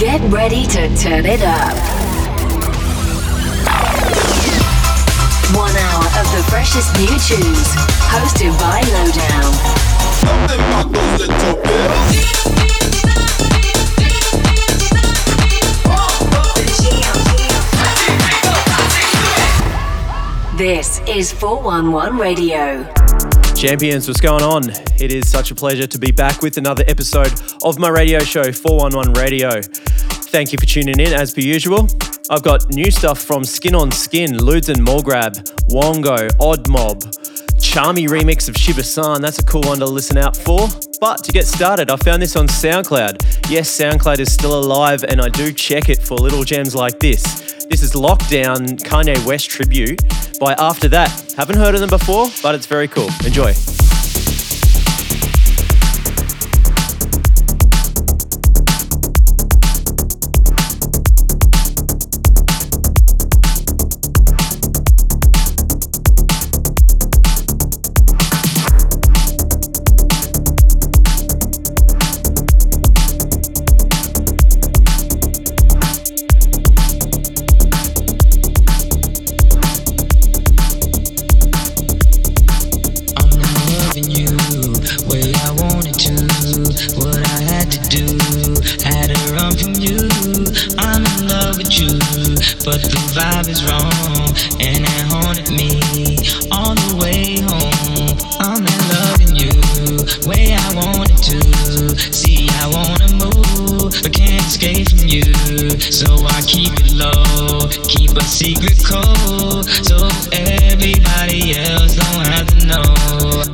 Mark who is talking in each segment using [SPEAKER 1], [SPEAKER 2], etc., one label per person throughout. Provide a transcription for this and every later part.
[SPEAKER 1] Get ready to turn it up. One hour of the freshest new tunes, hosted by Lowdown. This is 411 Radio.
[SPEAKER 2] Champions, what's going on? It is such a pleasure to be back with another episode of my radio show, 411 Radio. Thank you for tuning in as per usual. I've got new stuff from Skin on Skin, Ludes and Morgrab, Wongo, Odd Mob, Tchami remix of Shiba San. That's a cool one to listen out for. But to get started, I found this on SoundCloud. Yes, SoundCloud is still alive and I do check it for little gems like this. This is Lockdown Kanye West tribute by After That. Haven't heard of them before, but it's very cool. Enjoy.
[SPEAKER 3] Nobody else don't have to know.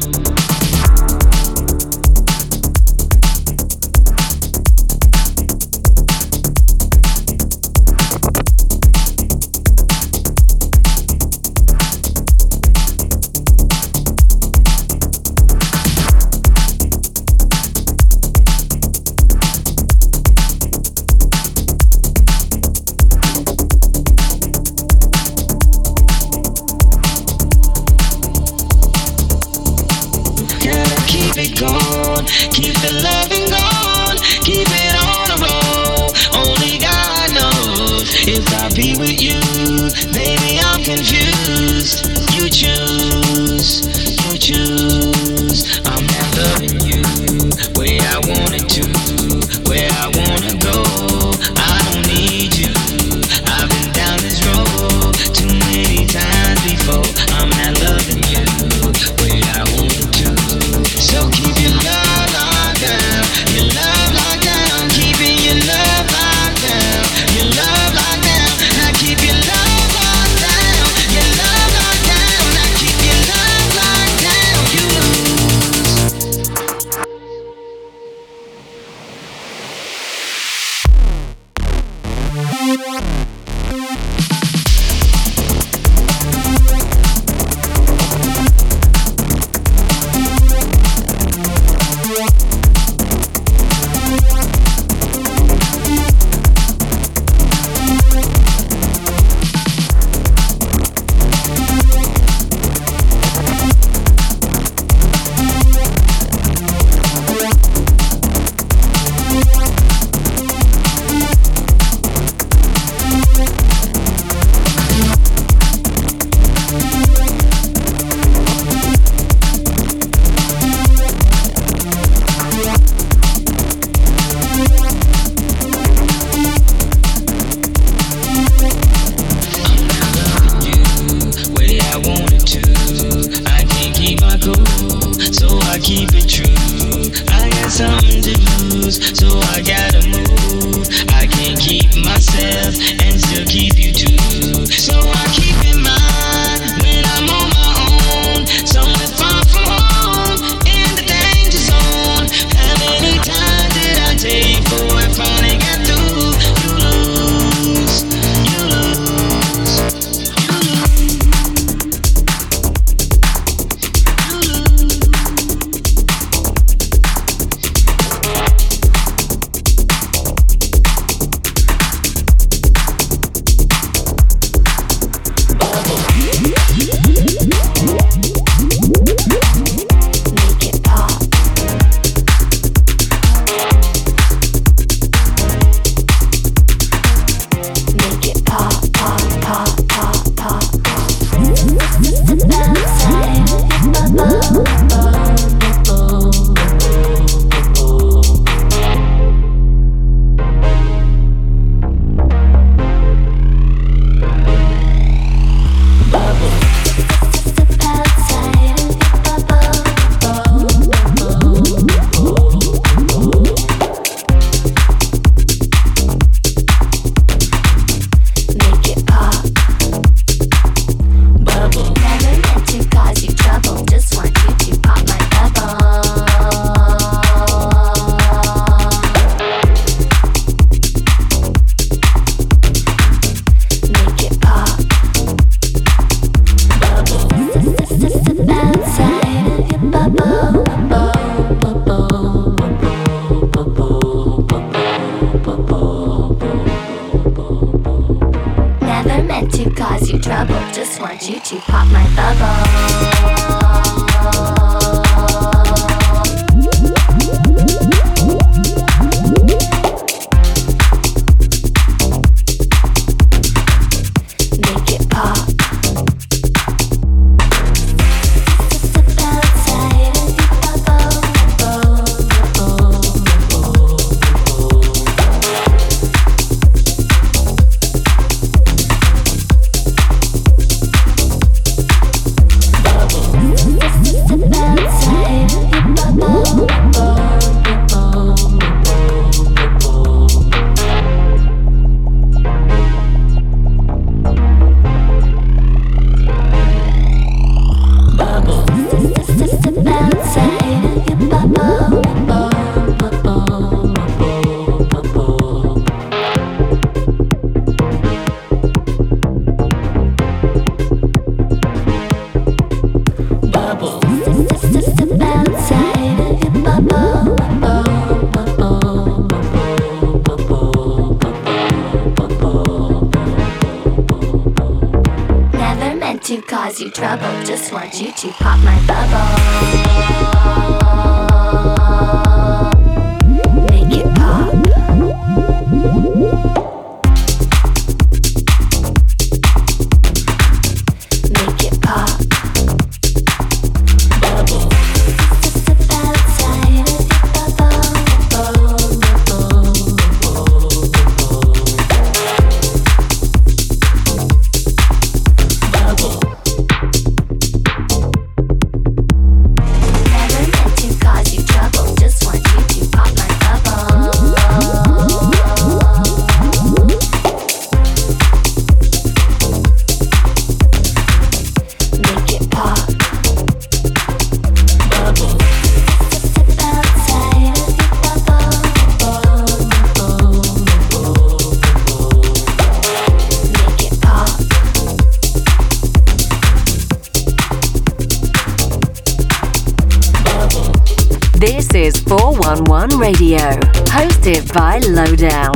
[SPEAKER 3] By Lowdown.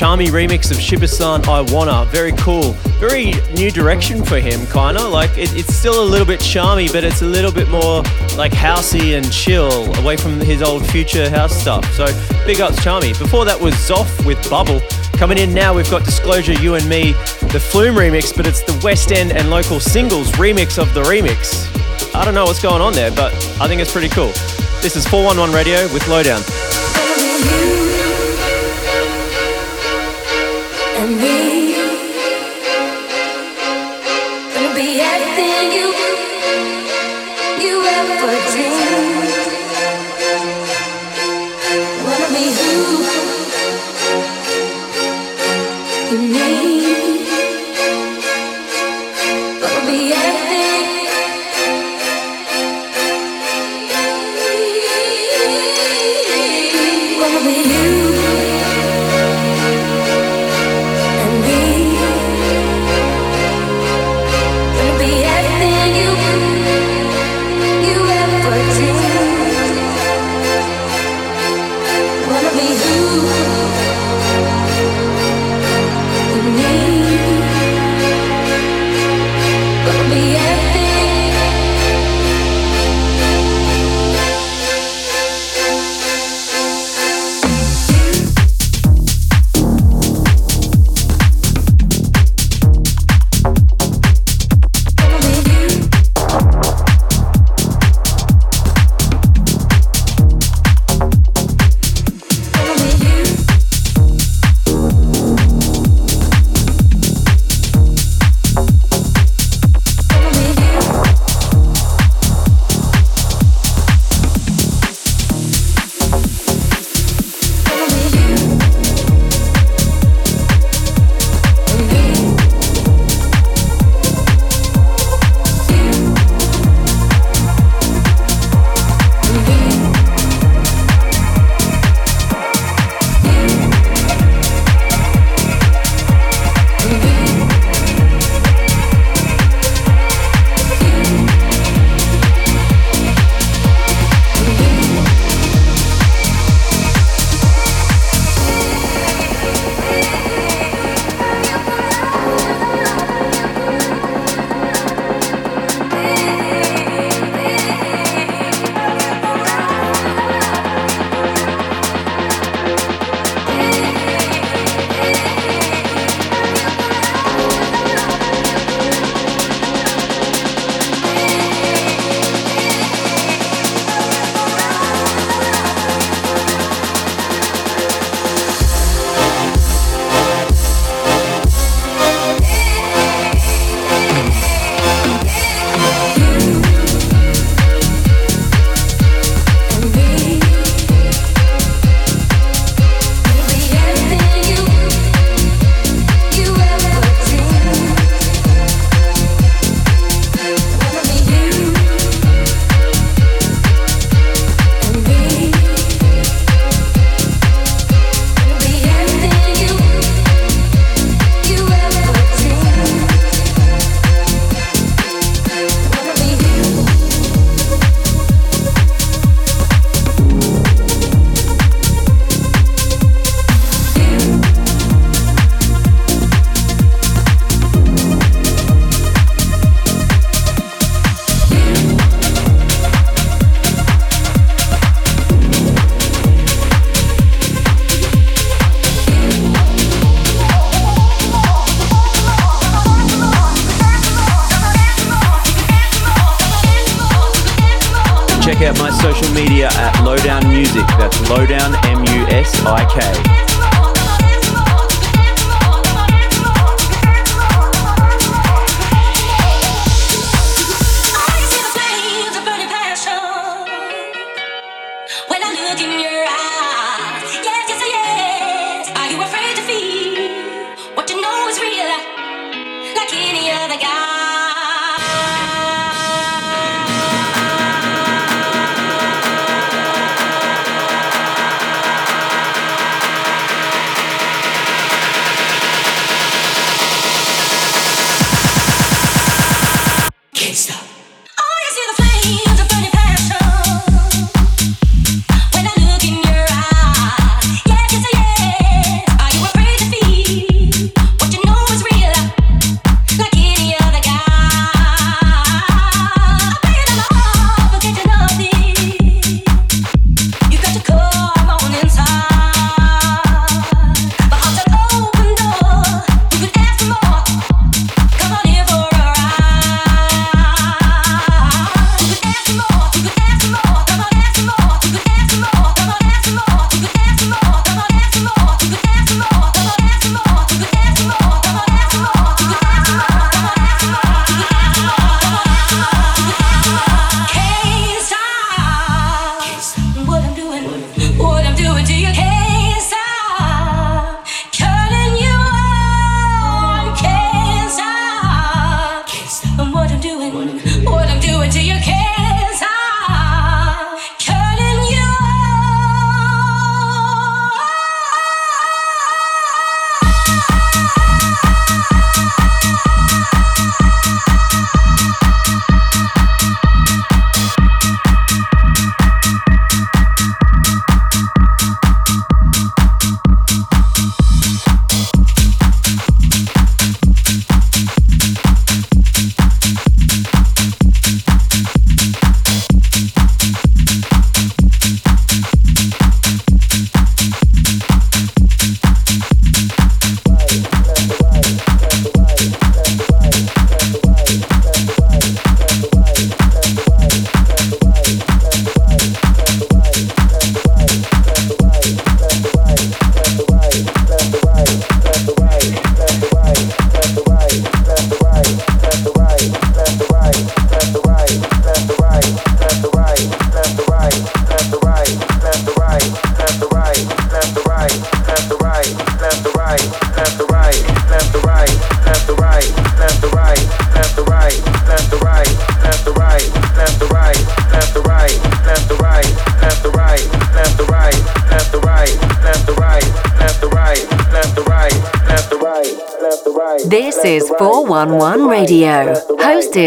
[SPEAKER 4] Tchami remix of Shiba San I Wanna. Very cool. Very new direction for him, kinda. Like, it, it's still a little bit charmy, but it's a little bit more like housey and chill, away from his old future house stuff. So, big ups, Tchami. Before that was Zoff with Bubble. Coming in now, we've got Disclosure, You and Me, the Flume remix, but it's the West End and local singles remix of the remix. I don't know what's going on there, but I think it's pretty cool. This is 411 Radio with Lowdown.
[SPEAKER 1] This M U S I K.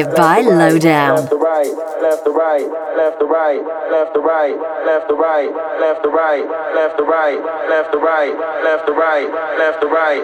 [SPEAKER 1] by Lowdown
[SPEAKER 5] left to right, left to right, left to right, left to right, left to right, left to right, left to right, left to right,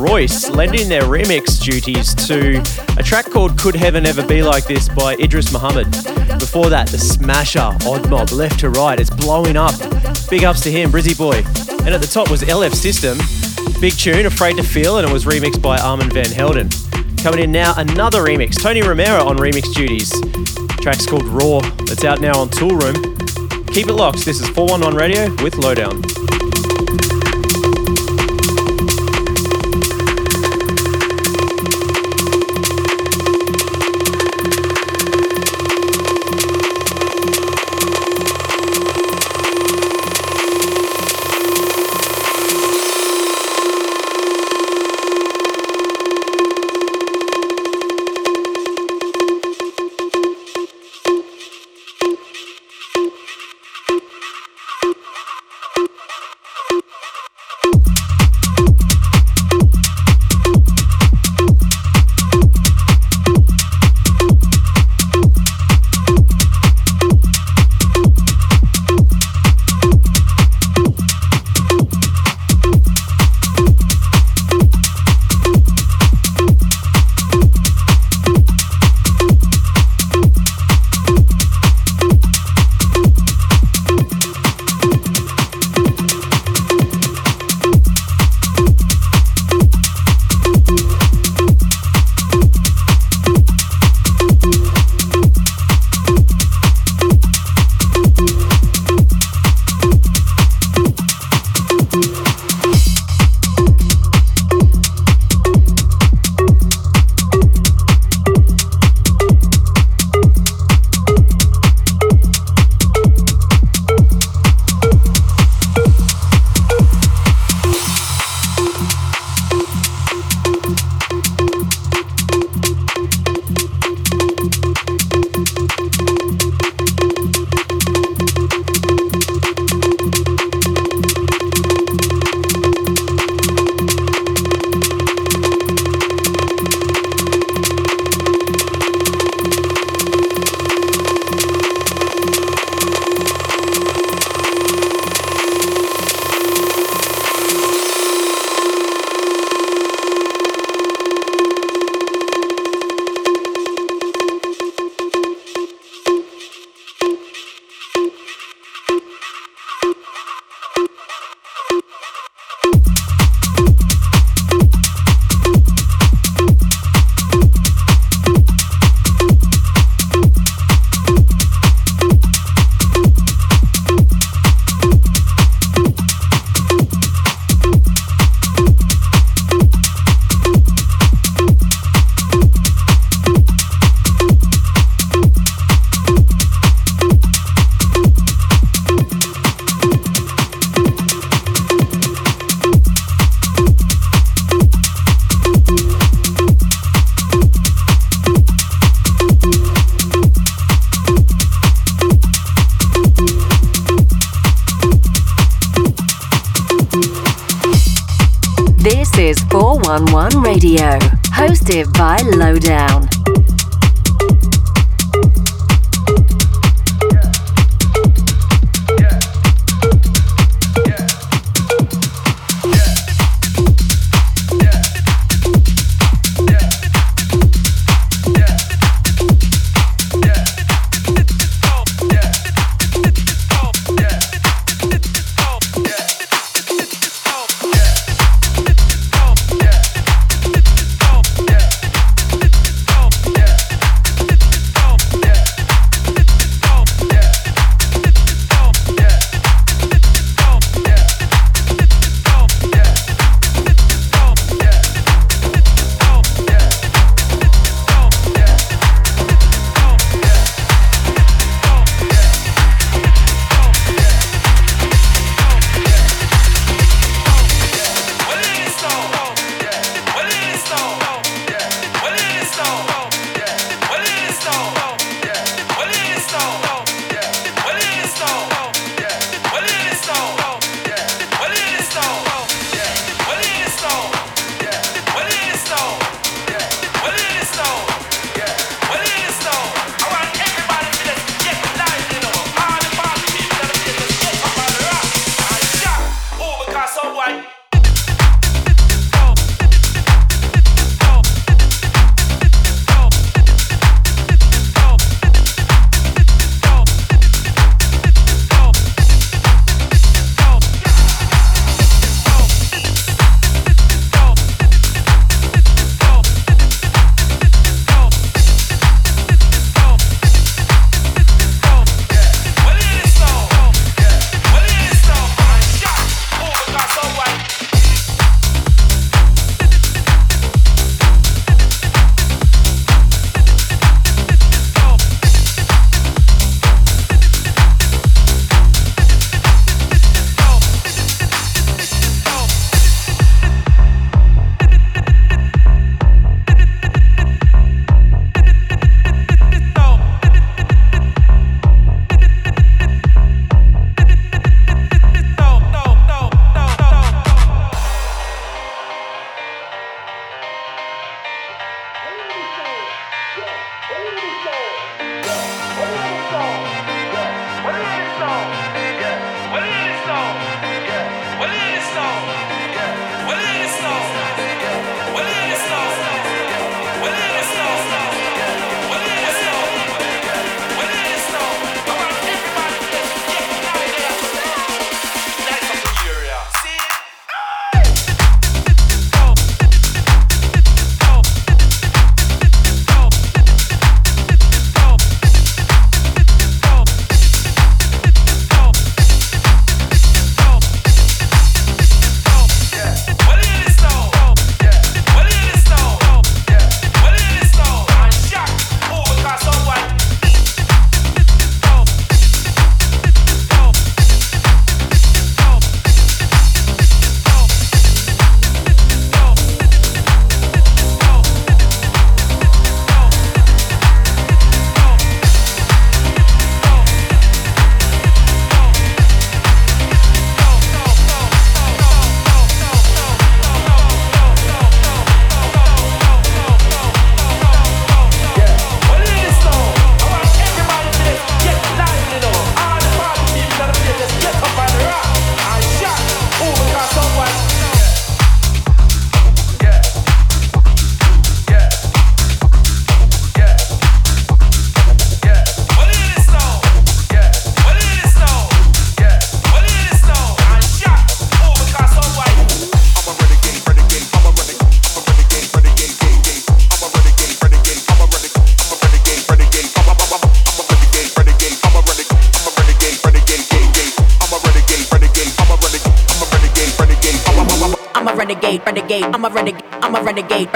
[SPEAKER 6] Royce, lending their remix duties to a track called Could Heaven Ever Be Like This by Idris Muhammad. Before that, the smasher Odd Mob, left to right, it's blowing up. Big ups to him, Brizzy Boy. And at the top was LF System, big tune, Afraid to Feel, and it was remixed by Armand Van Helden. Coming in now, another remix, Tony Romera on remix duties. track's called Raw, it's out now on Toolroom. Keep it locked, this is 411 Radio with Lowdown.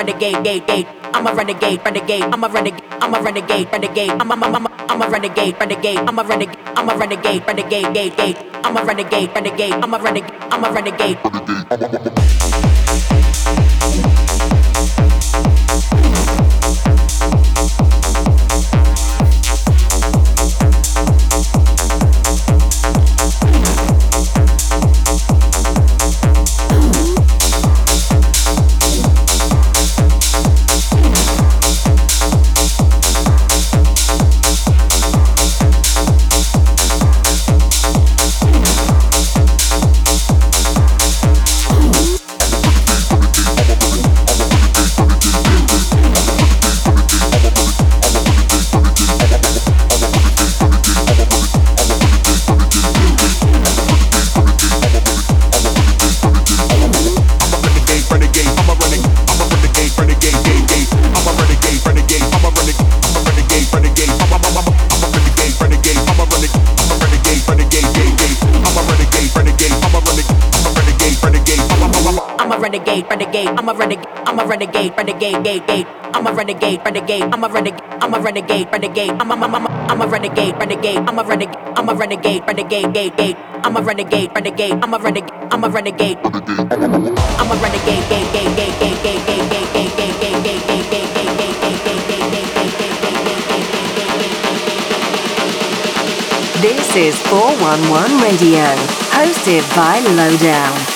[SPEAKER 7] Renegade, gate, gate. I'm a renegade, renegade. I'm a renegade, I'm a renegade, renegade. I'm a, I'm a, I'm a renegade, renegade. I'm a renegade, I'm a renegade, renegade, gate, gate. I'm a renegade, renegade. I'm a renegade, I'm a renegade.
[SPEAKER 1] Renegade, renegade, gate, gate. I'm a renegade, renegade. I'm a renegade, I'm a renegade, renegade. I'm a, I'm a, I'm a renegade, renegade. I'm a renegade, I'm a renegade, renegade, gate, gate. I'm a renegade, renegade. I'm a renegade, I'm a renegade. I'm a renegade, gate, gate, gate, gate, gate, gate, gate, gate, gate, gate, gate, gate, gate.
[SPEAKER 7] This is 411 Radio, hosted by Lowdown.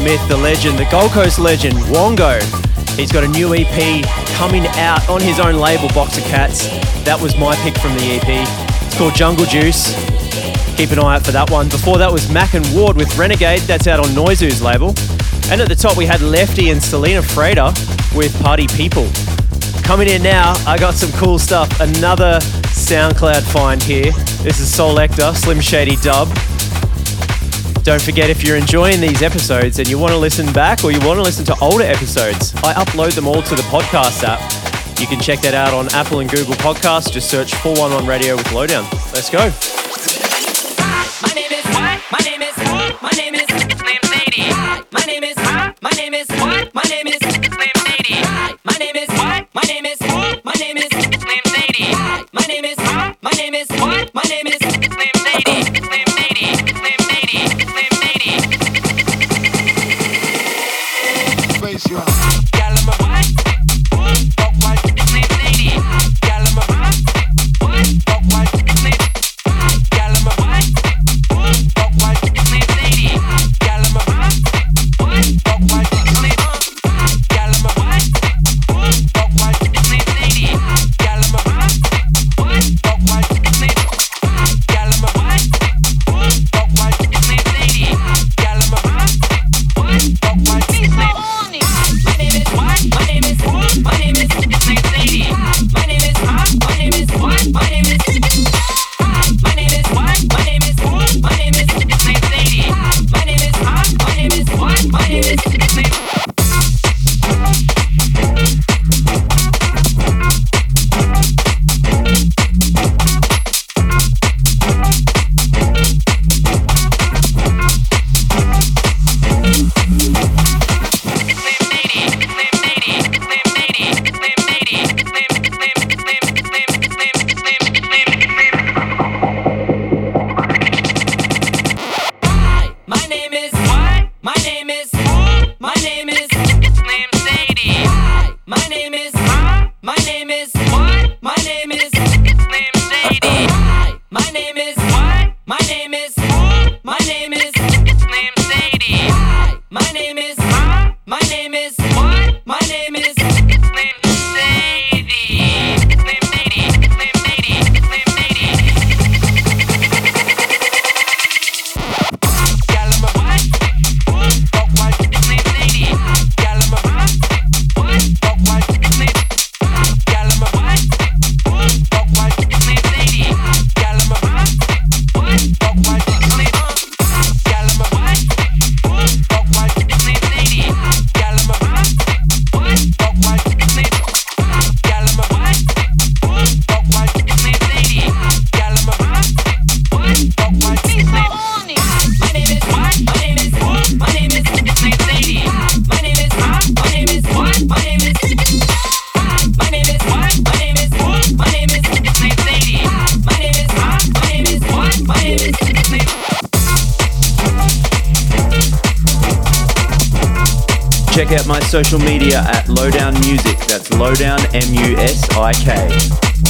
[SPEAKER 6] the myth, the legend, the Gold Coast legend, Wongo. He's got a new EP coming out on his own label, Boxer Cats. That was my pick from the EP. It's called Jungle Juice. Keep an eye out for that one. Before that was Mac and Ward with Renegade. That's out on Noizu's label. And at the top, we had Lefty and Selena Freda with Party People. Coming in now, I got some cool stuff. Another SoundCloud find here. This is Solector, Slim Shady Dub. Don't forget if you're enjoying these episodes and you want to listen back or you want to listen to older episodes, I upload them all to the podcast app. You can check that out on Apple and Google Podcasts. Just search 411 Radio with Lowdown. Let's go.
[SPEAKER 8] check out my social media at Lowdown Music. That's Lowdown M U S I K.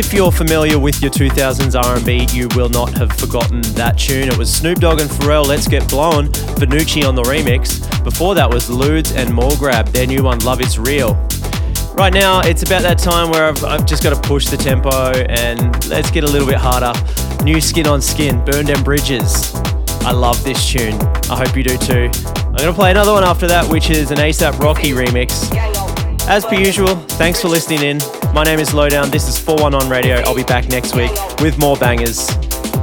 [SPEAKER 9] If
[SPEAKER 6] you're familiar with your 2000s R&B, you will not have forgotten that tune. It was Snoop Dogg and Pharrell, Let's Get Blown, Benucci on the remix. Before that was Ludes and Grab, their new one, Love Is Real. Right now, it's about that time where I've, I've just got to push the tempo and let's get a little bit harder. New Skin on Skin, Burn Them Bridges. I love this tune. I hope you do too. I'm going to play another one after that, which is an ASAP Rocky remix. As per usual, thanks for listening in. My name is Lowdown. This is 411 Radio. I'll be back next week with more bangers.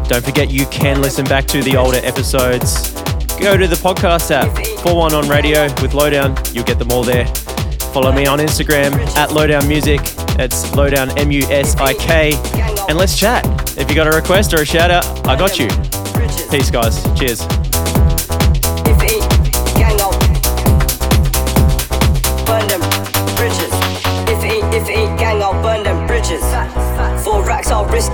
[SPEAKER 6] Don't forget you can listen back to the older episodes. Go to the podcast app, 411 Radio with Lowdown. You'll get them all there. Follow me on Instagram at Lowdown Music. That's Lowdown M U S I K. And let's chat. If you got a request or a shout out, I got you. Peace, guys. Cheers.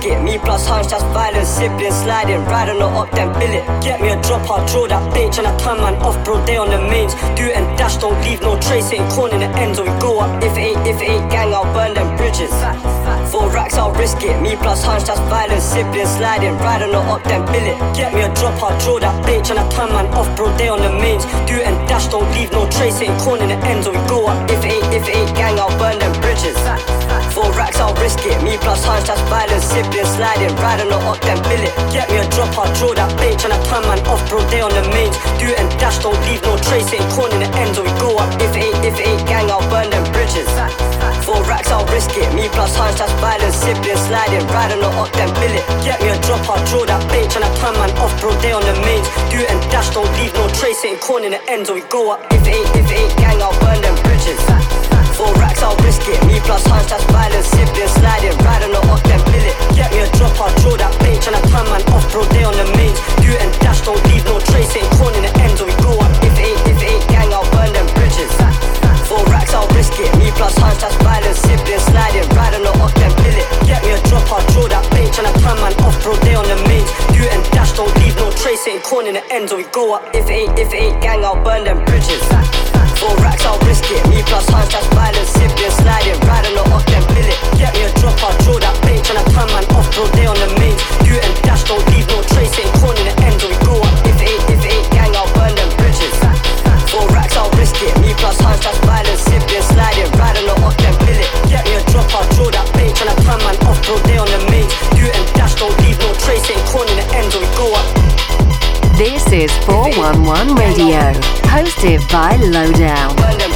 [SPEAKER 10] Me plus hunch, that's violence. Siblings sliding, riding or up, then bill it. Get me a drop, I'll draw that bitch and I turn man off, bro. They on the mains. Do it and dash, don't leave no trace. Ain't corn in the ends, or we go up. If it ain't, if it ain't gang, I'll burn them bridges. Four racks, I'll risk it. Me plus hunch, that's violence. Siblings sliding, riding or up, then bill it. Get me a drop, I'll draw that bitch and I turn man off, bro. They on the mains. Do it and dash, don't leave no trace. Ain't corn in the ends, or we go up. If it ain't, if it ain't gang, I'll burn them bridges. Four racks, I'll risk it. Me plus hunch, that's violence. Siblings sliding, riding or up, then bill it. Get me a drop, I'll draw that bitch and I turn man off, bro. They on the mains. Do it and dash, don't leave no trace. Ain't corn in the ends, or we go up. If it ain't, if it ain't gang, I'll burn them bridges. Four racks, I'll risk it. Me plus hunch, that's violence. Siblings sliding, riding or up, then bill it. Get me a drop, I'll draw that bitch and I turn man off, bro. They on the mains. Do it and dash, don't leave no trace. Ain't corn in the ends, or we go up. If it ain't, if it ain't gang, I'll burn them bridges. Four racks, I'll risk it. Me plus hunch, that's violence. Siblings sliding, riding or up, then bill it. Get me a drop, I'll draw that bitch and I turn man off, bro. They on the mains. Do and dash, don't leave no trace. Ain't corn in the ends, or we go up. If it ain't, if it ain't gang, I'll burn them bridges. Four racks, I'll risk it. Me plus hunch, that's violence. Siblings sliding, riding or up, then bill it. Get me a drop, I'll draw that bitch and I turn man off, bro. They on the mains. It and dash, don't leave no trace. Ain't corn in the ends, or we go up. If it ain't, if it ain't gang, I'll burn them bridges. Four racks, I'll risk it. Me plus hunch, that's violence. Siblings sliding, riding or off then bill it. Get me a drop, I'll draw that bitch and I turn man off, bro. They on the mains. It and dash, don't leave no trace. Ain't corn in the ends, or we go up. If it ain't, if it ain't gang, I'll burn them bridges. Four racks, I'll risk it. Me plus hunch, that's violence. Siblings sliding, riding or up,
[SPEAKER 3] 411 Radio, hosted by Lowdown.